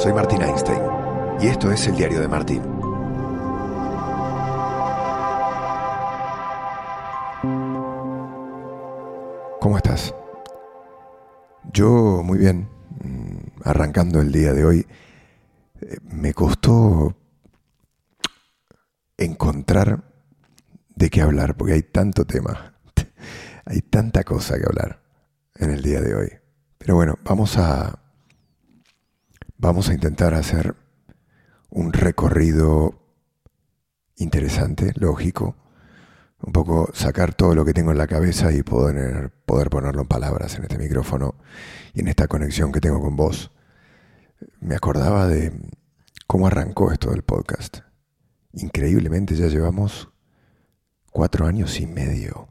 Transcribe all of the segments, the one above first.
soy Martín Einstein y esto es el diario de Martín. ¿Cómo estás? Yo muy bien, mm, arrancando el día de hoy. Eh, me costó encontrar de qué hablar, porque hay tanto tema, hay tanta cosa que hablar en el día de hoy. Pero bueno, vamos a vamos a intentar hacer un recorrido interesante, lógico, un poco sacar todo lo que tengo en la cabeza y poder, poder ponerlo en palabras en este micrófono y en esta conexión que tengo con vos. Me acordaba de cómo arrancó esto del podcast. Increíblemente ya llevamos cuatro años y medio.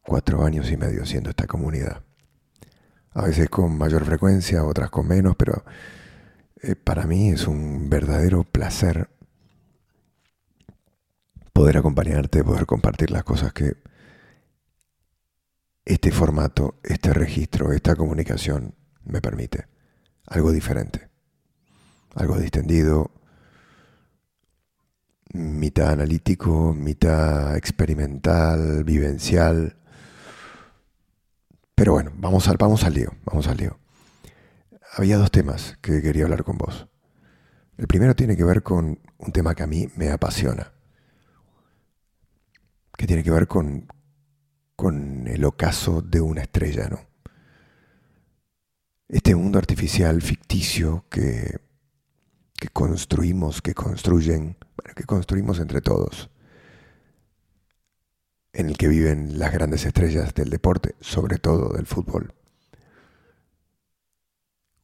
Cuatro años y medio siendo esta comunidad a veces con mayor frecuencia, otras con menos, pero eh, para mí es un verdadero placer poder acompañarte, poder compartir las cosas que este formato, este registro, esta comunicación me permite. Algo diferente, algo distendido, mitad analítico, mitad experimental, vivencial pero bueno, vamos al, vamos al lío, vamos al lío. Había dos temas que quería hablar con vos. El primero tiene que ver con un tema que a mí me apasiona, que tiene que ver con, con el ocaso de una estrella, ¿no? Este mundo artificial ficticio que, que construimos, que construyen, bueno, que construimos entre todos en el que viven las grandes estrellas del deporte, sobre todo del fútbol.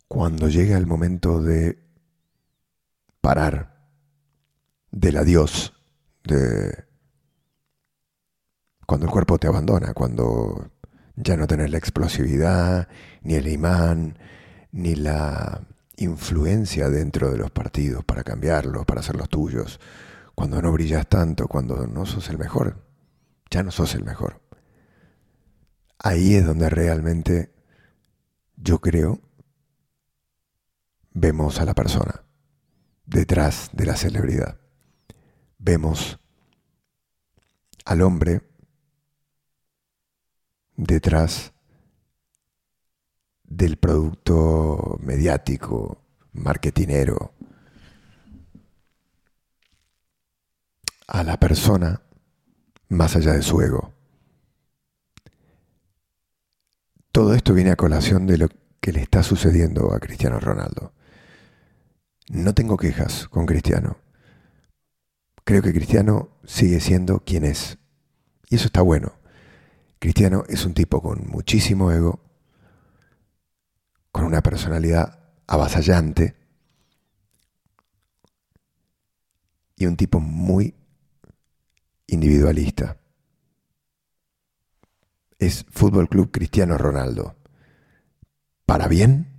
Cuando llega el momento de parar, del adiós, de cuando el cuerpo te abandona, cuando ya no tenés la explosividad, ni el imán, ni la influencia dentro de los partidos para cambiarlos, para hacerlos tuyos, cuando no brillas tanto, cuando no sos el mejor, ya no sos el mejor. Ahí es donde realmente yo creo vemos a la persona detrás de la celebridad. Vemos al hombre detrás del producto mediático, marketinero, a la persona más allá de su ego. Todo esto viene a colación de lo que le está sucediendo a Cristiano Ronaldo. No tengo quejas con Cristiano. Creo que Cristiano sigue siendo quien es. Y eso está bueno. Cristiano es un tipo con muchísimo ego, con una personalidad avasallante y un tipo muy individualista. Es Fútbol Club Cristiano Ronaldo. Para bien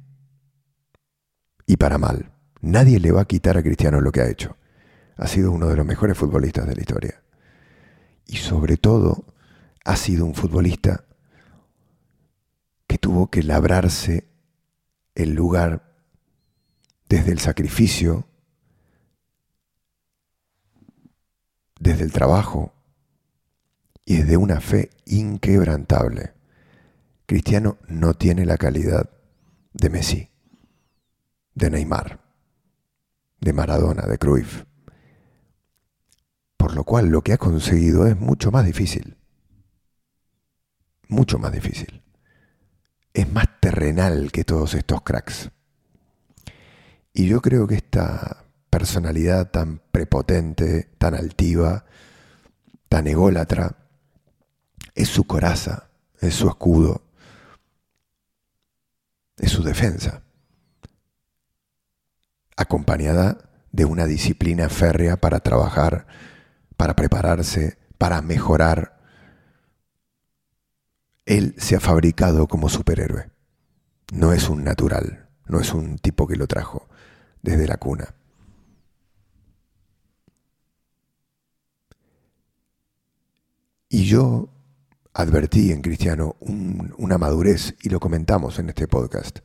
y para mal. Nadie le va a quitar a Cristiano lo que ha hecho. Ha sido uno de los mejores futbolistas de la historia. Y sobre todo, ha sido un futbolista que tuvo que labrarse el lugar desde el sacrificio, desde el trabajo y desde una fe inquebrantable. Cristiano no tiene la calidad de Messi, de Neymar, de Maradona, de Cruyff. Por lo cual lo que ha conseguido es mucho más difícil. Mucho más difícil. Es más terrenal que todos estos cracks. Y yo creo que esta personalidad tan prepotente, tan altiva, tan ególatra, es su coraza, es su escudo, es su defensa, acompañada de una disciplina férrea para trabajar, para prepararse, para mejorar. Él se ha fabricado como superhéroe. No es un natural, no es un tipo que lo trajo desde la cuna. Y yo advertí en Cristiano una madurez, y lo comentamos en este podcast.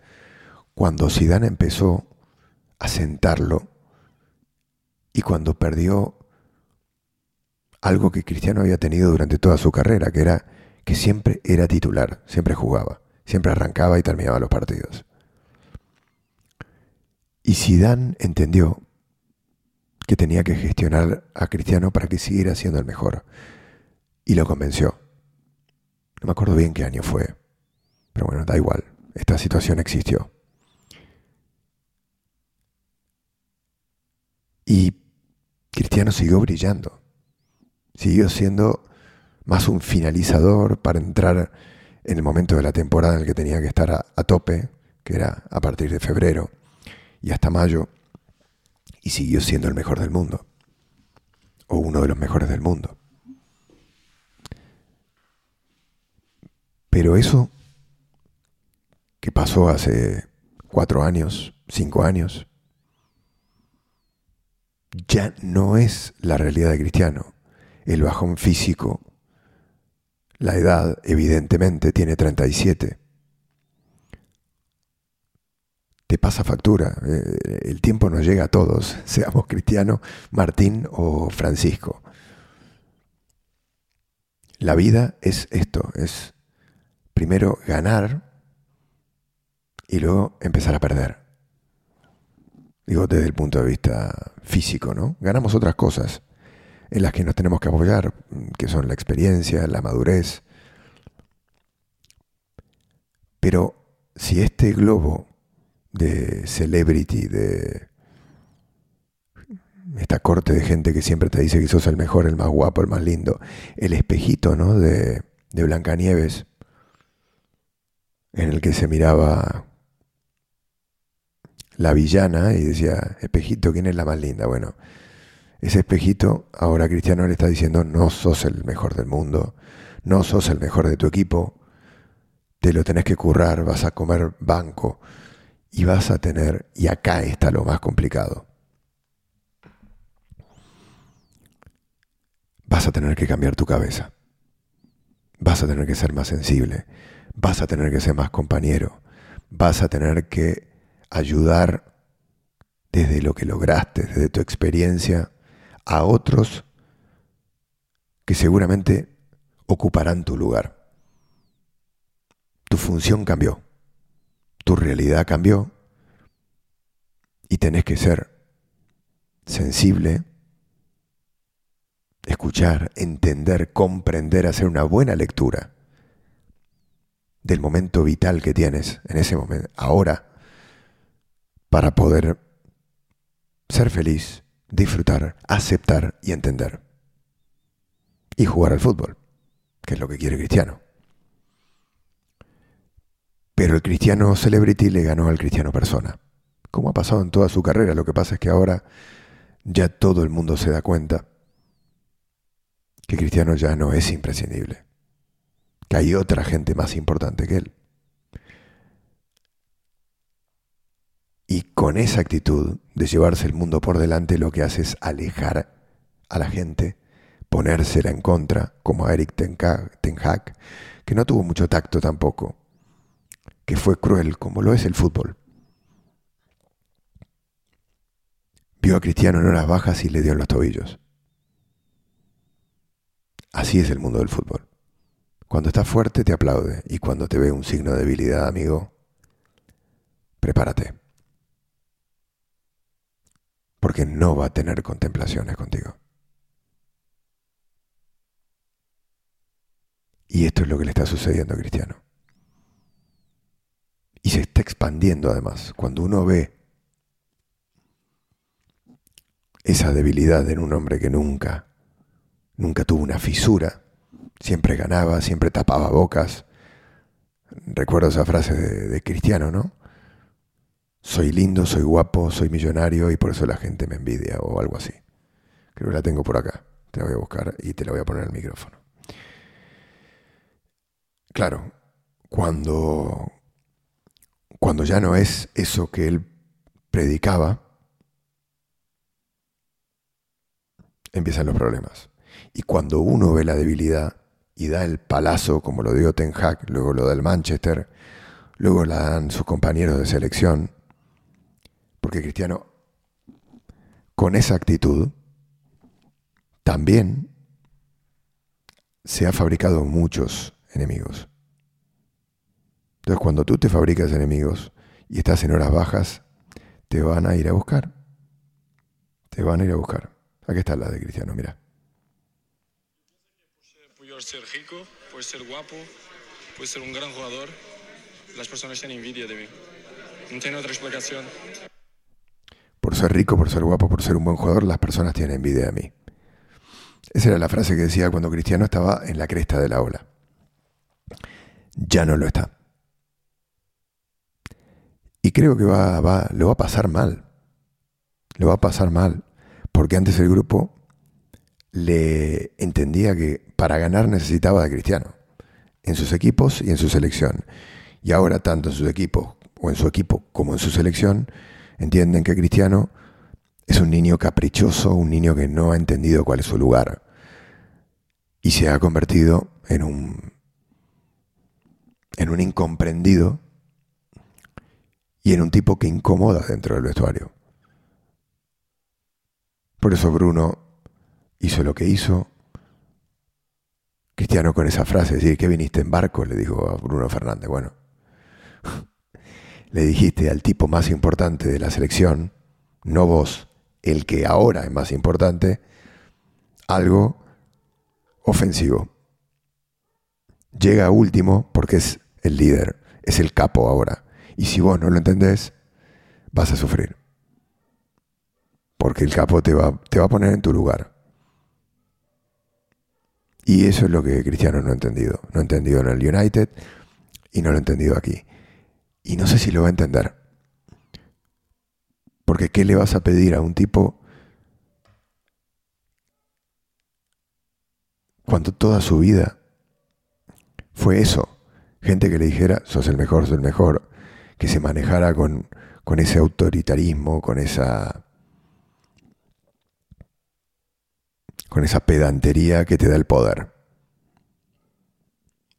Cuando Zidane empezó asentarlo y cuando perdió algo que Cristiano había tenido durante toda su carrera, que era que siempre era titular, siempre jugaba, siempre arrancaba y terminaba los partidos. Y Zidane entendió que tenía que gestionar a Cristiano para que siguiera siendo el mejor. Y lo convenció. No me acuerdo bien qué año fue. Pero bueno, da igual. Esta situación existió. Y Cristiano siguió brillando. Siguió siendo más un finalizador para entrar en el momento de la temporada en el que tenía que estar a, a tope, que era a partir de febrero y hasta mayo, y siguió siendo el mejor del mundo, o uno de los mejores del mundo. Pero eso que pasó hace cuatro años, cinco años, ya no es la realidad de Cristiano. El bajón físico, la edad, evidentemente, tiene 37 te pasa factura. Eh, el tiempo nos llega a todos, seamos Cristiano, Martín o Francisco. La vida es esto, es primero ganar y luego empezar a perder. Digo, desde el punto de vista físico, ¿no? Ganamos otras cosas en las que nos tenemos que apoyar, que son la experiencia, la madurez. Pero si este globo de celebrity, de esta corte de gente que siempre te dice que sos el mejor, el más guapo, el más lindo. El espejito, ¿no? De, de Blancanieves, en el que se miraba la villana y decía, espejito, ¿quién es la más linda? Bueno, ese espejito, ahora Cristiano le está diciendo, no sos el mejor del mundo, no sos el mejor de tu equipo, te lo tenés que currar, vas a comer banco, y vas a tener, y acá está lo más complicado, vas a tener que cambiar tu cabeza, vas a tener que ser más sensible, vas a tener que ser más compañero, vas a tener que ayudar desde lo que lograste, desde tu experiencia, a otros que seguramente ocuparán tu lugar. Tu función cambió. Tu realidad cambió. Y tenés que ser sensible, escuchar, entender, comprender, hacer una buena lectura del momento vital que tienes en ese momento, ahora, para poder ser feliz, disfrutar, aceptar y entender. Y jugar al fútbol, que es lo que quiere Cristiano. Pero el cristiano celebrity le ganó al cristiano persona. Como ha pasado en toda su carrera, lo que pasa es que ahora ya todo el mundo se da cuenta que Cristiano ya no es imprescindible, que hay otra gente más importante que él. Y con esa actitud de llevarse el mundo por delante lo que hace es alejar a la gente, ponérsela en contra, como a Eric Ten Hag, que no tuvo mucho tacto tampoco que fue cruel, como lo es el fútbol. Vio a Cristiano en horas bajas y le dio en los tobillos. Así es el mundo del fútbol. Cuando estás fuerte te aplaude y cuando te ve un signo de debilidad, amigo, prepárate. Porque no va a tener contemplaciones contigo. Y esto es lo que le está sucediendo a Cristiano. Y se está expandiendo además. Cuando uno ve esa debilidad en un hombre que nunca, nunca tuvo una fisura, siempre ganaba, siempre tapaba bocas. Recuerdo esa frase de, Cristiano, ¿no? Soy lindo, soy guapo, soy millonario y por eso la gente me envidia o algo así. Creo que la tengo por acá. Te la voy a buscar y te la voy a poner el micrófono. Claro, cuando, cuando ya no es eso que él predicaba, empiezan los problemas. Y cuando uno ve la debilidad y da el palazo, como lo dio Ten Hag, luego lo del Manchester, luego la dan sus compañeros de selección, porque Cristiano con esa actitud, también se ha fabricado muchos enemigos. Entonces cuando tú te fabricas enemigos y estás en horas bajas, te van a ir a buscar. Te van a ir a buscar. Aquí está la de Cristiano, mira. Puede ser rico, puede ser guapo, puede ser un gran jugador. Las personas tienen envidia de mí. No tiene otra explicación. Por ser rico, por ser guapo, por ser un buen jugador, las personas tienen envidia de mí. Esa era la frase que decía cuando Cristiano estaba en la cresta de la ola. Ya no lo está. Y creo que va, va, lo va a pasar mal. Lo va a pasar mal. Porque antes el grupo le entendía que para ganar necesitaba de Cristiano. En sus equipos y en su selección. Y ahora tanto en sus equipos o en su equipo como en su selección entienden que Cristiano es un niño caprichoso, un niño que no ha entendido cuál es su lugar. Y se ha convertido en un, en un incomprendido y en un tipo que incomoda dentro del vestuario. Por eso Bruno hizo lo que hizo. Cristiano con esa frase, decir, que viniste en barco? Le dijo a Bruno Fernández. Bueno, le dijiste al tipo más importante de la selección, no vos, el que ahora es más importante, algo ofensivo. Llega último porque es el líder, es el capo ahora. Y si vos no lo entendés, vas a sufrir. Porque el capo te va, te va a poner en tu lugar. Y eso es lo que Cristiano no ha entendido. No ha entendido en el United y no lo ha entendido aquí. Y no sé si lo va a entender. Porque ¿qué le vas a pedir a un tipo cuando toda su vida fue eso? Gente que le dijera, sos el mejor, sos el mejor. Que se manejara con, con ese autoritarismo, con esa... con esa pedantería que te da el poder.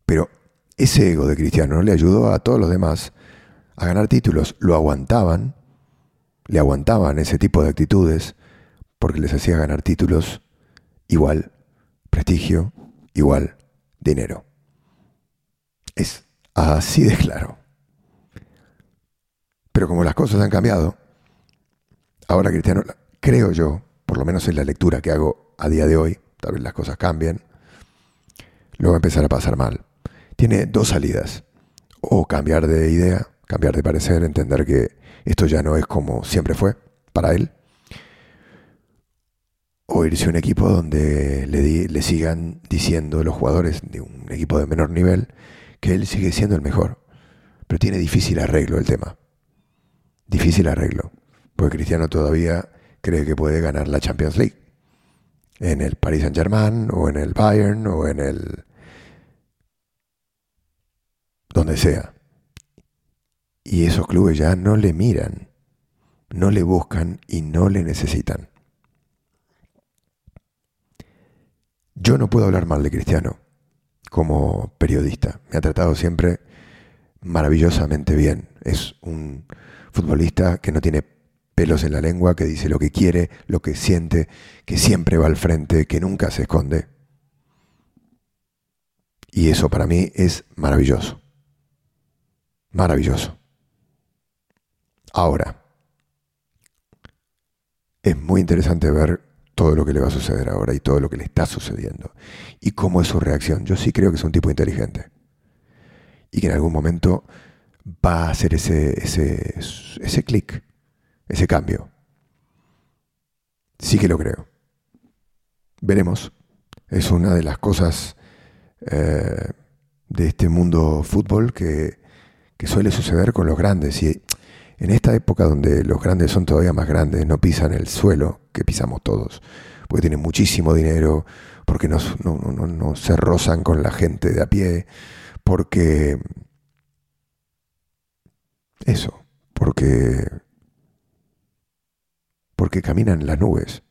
Pero ese ego de Cristiano no le ayudó a todos los demás a ganar títulos, lo aguantaban, le aguantaban ese tipo de actitudes, porque les hacía ganar títulos igual prestigio, igual dinero. Es así de claro. Pero como las cosas han cambiado, ahora Cristiano, creo yo, por lo menos en la lectura que hago a día de hoy, tal vez las cosas cambien, lo va a empezar a pasar mal. Tiene dos salidas. O cambiar de idea cambiar de parecer, entender que esto ya no es como siempre fue para él. O irse a un equipo donde le, le sigan diciendo los jugadores de un equipo de menor nivel que él sigue siendo el mejor. Pero tiene difícil arreglo el tema. Difícil arreglo. Porque Cristiano todavía cree que puede ganar la Champions League. En el Paris Saint Germain o en el Bayern o en el... donde sea. Y esos clubes ya no le miran, no le buscan y no le necesitan. Yo no puedo hablar mal de Cristiano como periodista. Me ha tratado siempre maravillosamente bien. Es un futbolista que no tiene pelos en la lengua, que dice lo que quiere, lo que siente, que siempre va al frente, que nunca se esconde. Y eso para mí es maravilloso. Maravilloso. Ahora, es muy interesante ver todo lo que le va a suceder ahora y todo lo que le está sucediendo y cómo es su reacción. Yo sí creo que es un tipo inteligente y que en algún momento va a hacer ese, ese, ese clic, ese cambio. Sí que lo creo. Veremos. Es una de las cosas eh, de este mundo fútbol que, que suele suceder con los grandes. Y en esta época donde los grandes son todavía más grandes, no pisan el suelo que pisamos todos, porque tienen muchísimo dinero, porque no, no, se rozan con la gente de a pie, porque... Eso, porque... porque caminan en las nubes.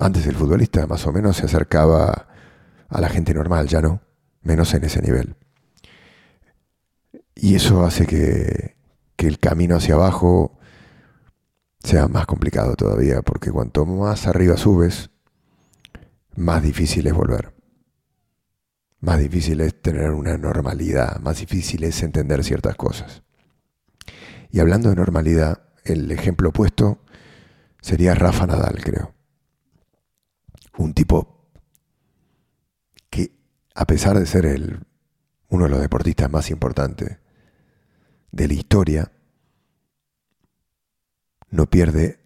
Antes el futbolista más o menos se acercaba a la gente normal, ya no, menos en ese nivel. Y eso hace que, el camino hacia abajo sea más complicado todavía, porque cuanto más arriba subes, más difícil es volver. Más difícil es tener una normalidad, más difícil es entender ciertas cosas. Y hablando de normalidad, el ejemplo opuesto sería Rafa Nadal, creo. Un tipo que, a pesar de ser uno de los deportistas más importantes de la historia, no pierde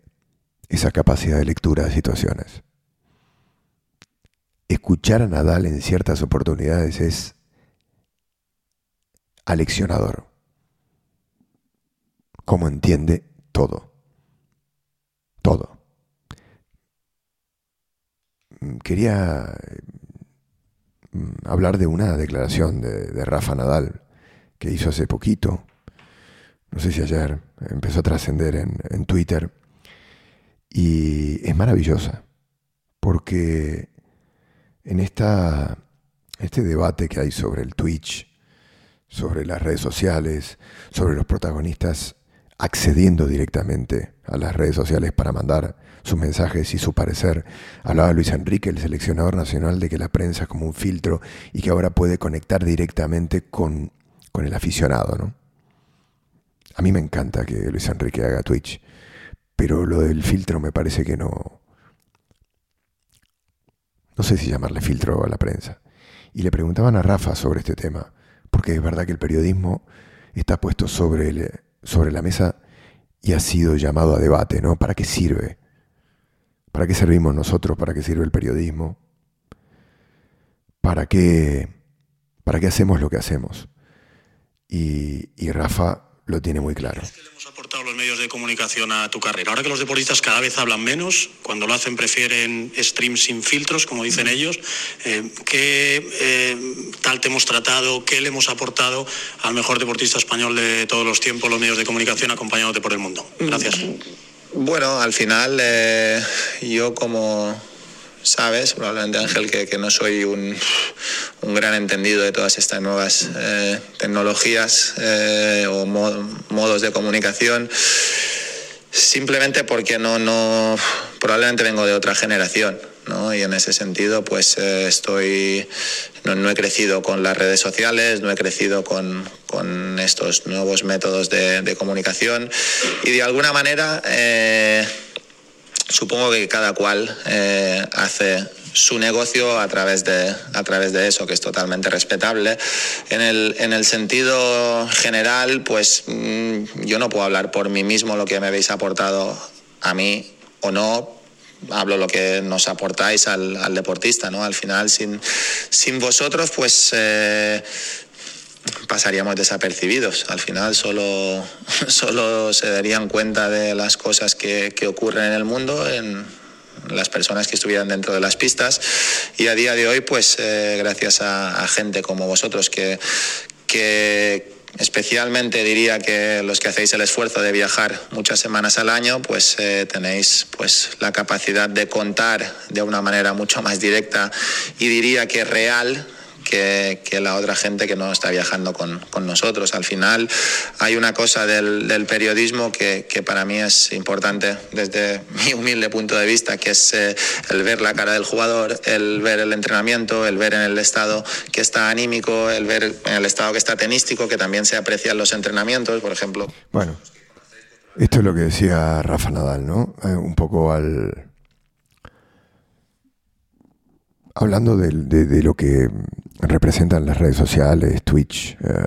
esa capacidad de lectura de situaciones. Escuchar a Nadal en ciertas oportunidades es aleccionador. Cómo entiende todo. Todo. Mm, quería mm, hablar de una declaración de, Rafa Nadal que hizo hace poquito, no sé si ayer, empezó a trascender en, Twitter, y es maravillosa, porque en esta, este debate que hay sobre el Twitch, sobre las redes sociales, sobre los protagonistas accediendo directamente a las redes sociales para mandar sus mensajes y su parecer. Hablaba Luis Enrique, el seleccionador nacional, de que la prensa es como un filtro y que ahora puede conectar directamente con, con el aficionado. ¿no? A mí me encanta que Luis Enrique haga Twitch, pero lo del filtro me parece que no... No sé si llamarle filtro a la prensa. Y le preguntaban a Rafa sobre este tema, porque es verdad que el periodismo está puesto sobre, sobre la mesa y ha sido llamado a debate, ¿no? ¿Para qué sirve? ¿Para qué servimos nosotros? ¿Para qué sirve el periodismo? ¿Para qué, para qué hacemos lo que hacemos? Y, y Rafa lo tiene muy claro. ¿Qué le hemos aportado los medios de comunicación a tu carrera? Ahora que los deportistas cada vez hablan menos, cuando lo hacen prefieren streams sin filtros, como dicen ellos, eh, ¿qué eh, tal te hemos tratado? ¿Qué le hemos aportado al mejor deportista español de todos los tiempos, los medios de comunicación acompañándote por el mundo? Gracias. Bueno, al final eh, yo como sabes, probablemente Ángel, que, no soy un, gran entendido de todas estas nuevas eh, tecnologías eh, o modos de comunicación, simplemente porque no, no, probablemente vengo de otra generación. ¿no? Y en ese sentido, pues eh, estoy, no, he crecido con las redes sociales, no he crecido con, estos nuevos métodos de, comunicación y de alguna manera supongo que cada cual eh, hace su negocio a través de, a través de eso, que es totalmente respetable. En el, en el sentido general, pues mm, yo no puedo hablar por mí mismo lo que me habéis aportado a mí o no, hablo lo que nos aportáis al, deportista, ¿no? Al final, sin, sin vosotros, pues eh, pasaríamos desapercibidos. Al final solo, solo se darían cuenta de las cosas que, que ocurren en el mundo, en las personas que estuvieran dentro de las pistas. Y a día de hoy, pues eh, gracias a, gente como vosotros que, que especialmente diría que los que hacéis el esfuerzo de viajar muchas semanas al año, pues eh, tenéis pues la capacidad de contar de una manera mucho más directa y diría que real que, la otra gente que no está viajando con, nosotros. Al final hay una cosa del, periodismo que, para mí es importante desde mi humilde punto de vista, que es eh, el ver la cara del jugador, el ver el entrenamiento, el ver en el estado que está anímico, el ver en el estado que está tenístico, que también se aprecian los entrenamientos, por ejemplo. Bueno, esto es lo que decía Rafa Nadal, ¿no? Eh, un poco al... Hablando de, de, lo que representan las redes sociales, Twitch. Eh,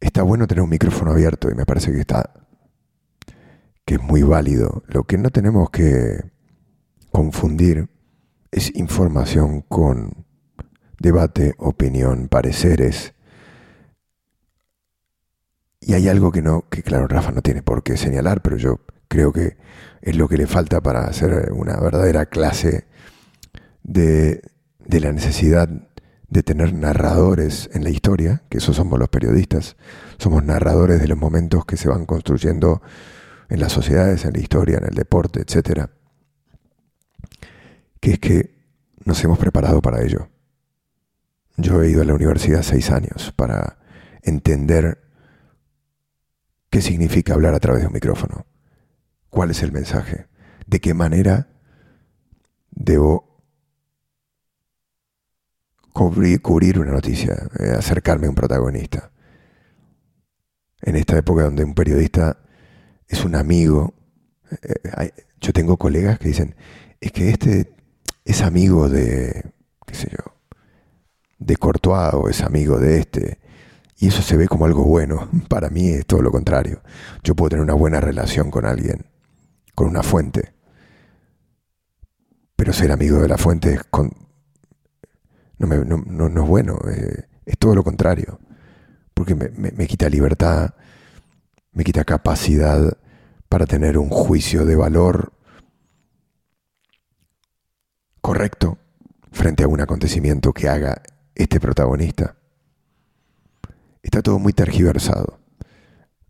está bueno tener un micrófono abierto y me parece que está que es muy válido. Lo que no tenemos que confundir es información con debate, opinión, pareceres. Y hay algo que no, que claro, Rafa no tiene por qué señalar, pero yo creo que es lo que le falta para hacer una verdadera clase de, de la necesidad de tener narradores en la historia, que esos somos los periodistas, somos narradores de los momentos que se van construyendo en las sociedades, en la historia, en el deporte, etc. Que es que nos hemos preparado para ello. Yo he ido a la universidad seis años para entender qué significa hablar a través de un micrófono. cuál es el mensaje, de qué manera debo cubrir, una noticia, eh, acercarme a un protagonista. En esta época donde un periodista es un amigo, eh, eh, yo tengo colegas que dicen, es que este es amigo de, qué sé yo, de Courtois o es amigo de este. Y eso se ve como algo bueno. Para mí es todo lo contrario. Yo puedo tener una buena relación con alguien, con una fuente. Pero ser amigo de la fuente es con... no, no, es bueno, eh, es todo lo contrario. Porque me, me quita libertad, me quita capacidad para tener un juicio de valor correcto frente a un acontecimiento que haga este protagonista. Está todo muy tergiversado,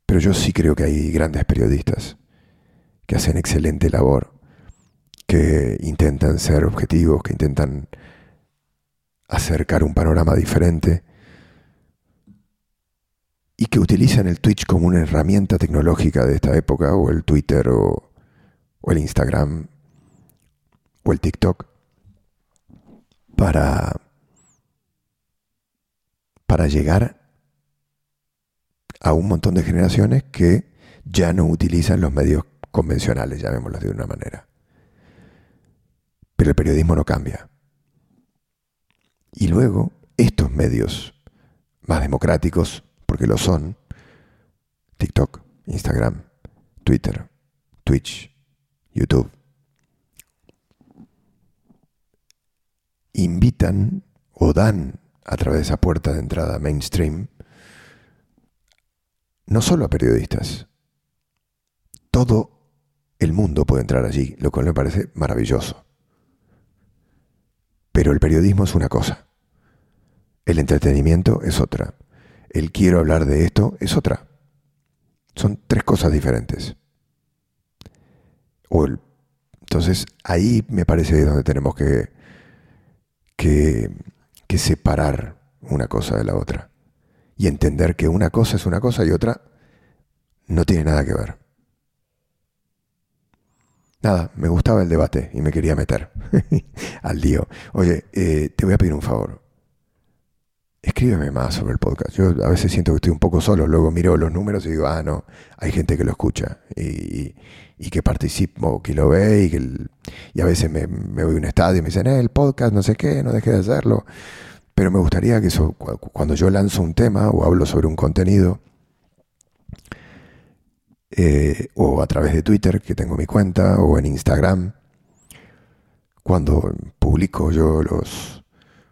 pero yo sí creo que hay grandes periodistas que hacen excelente labor, que intentan ser objetivos, que intentan acercar un panorama diferente y que utilizan el Twitch como una herramienta tecnológica de esta época, o el Twitter, o, el Instagram, o el TikTok, para, para llegar a un montón de generaciones que ya no utilizan los medios convencionales, llamémoslos de una manera. Pero el periodismo no cambia. Y luego, estos medios más democráticos, porque lo son, TikTok, Instagram, Twitter, Twitch, YouTube, invitan o dan a través de esa puerta de entrada mainstream no solo a periodistas, todo el mundo puede entrar allí, lo cual me parece maravilloso. Pero el periodismo es una cosa, el entretenimiento es otra, el quiero hablar de esto es otra. Son tres cosas diferentes. O entonces ahí me parece donde tenemos que que, separar una cosa de la otra y entender que una cosa es una cosa y otra no tiene nada que ver. Nada, me gustaba el debate y me quería meter al lío. Oye, eh, te voy a pedir un favor. Escríbeme más sobre el podcast. Yo a veces siento que estoy un poco solo, luego miro los números y digo, ah, no, hay gente que lo escucha y, que participa que lo ve y, que y a veces me, voy a un estadio y me dicen, eh, el podcast, no sé qué, no deje de hacerlo. Pero me gustaría que cuando yo lanzo un tema o hablo sobre un contenido, eh, o a través de Twitter, que tengo mi cuenta, o en Instagram, cuando publico yo los,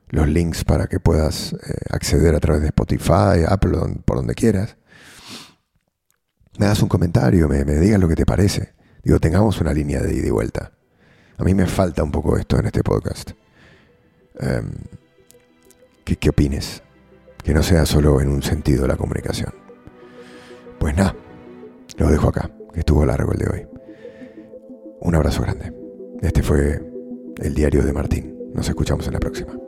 los links para que puedas eh, acceder a través de Spotify, Apple, por donde quieras. Me das un comentario, me, digas lo que te parece. Digo, tengamos una línea de ida y vuelta. A mí me falta un poco esto en este podcast. Em, ¿qué, ¿Qué opines? Que no sea solo en un sentido la comunicación. Pues nada, lo dejo acá, que estuvo largo el de hoy. Un abrazo grande. Este fue el diario de Martín. Nos escuchamos en la próxima.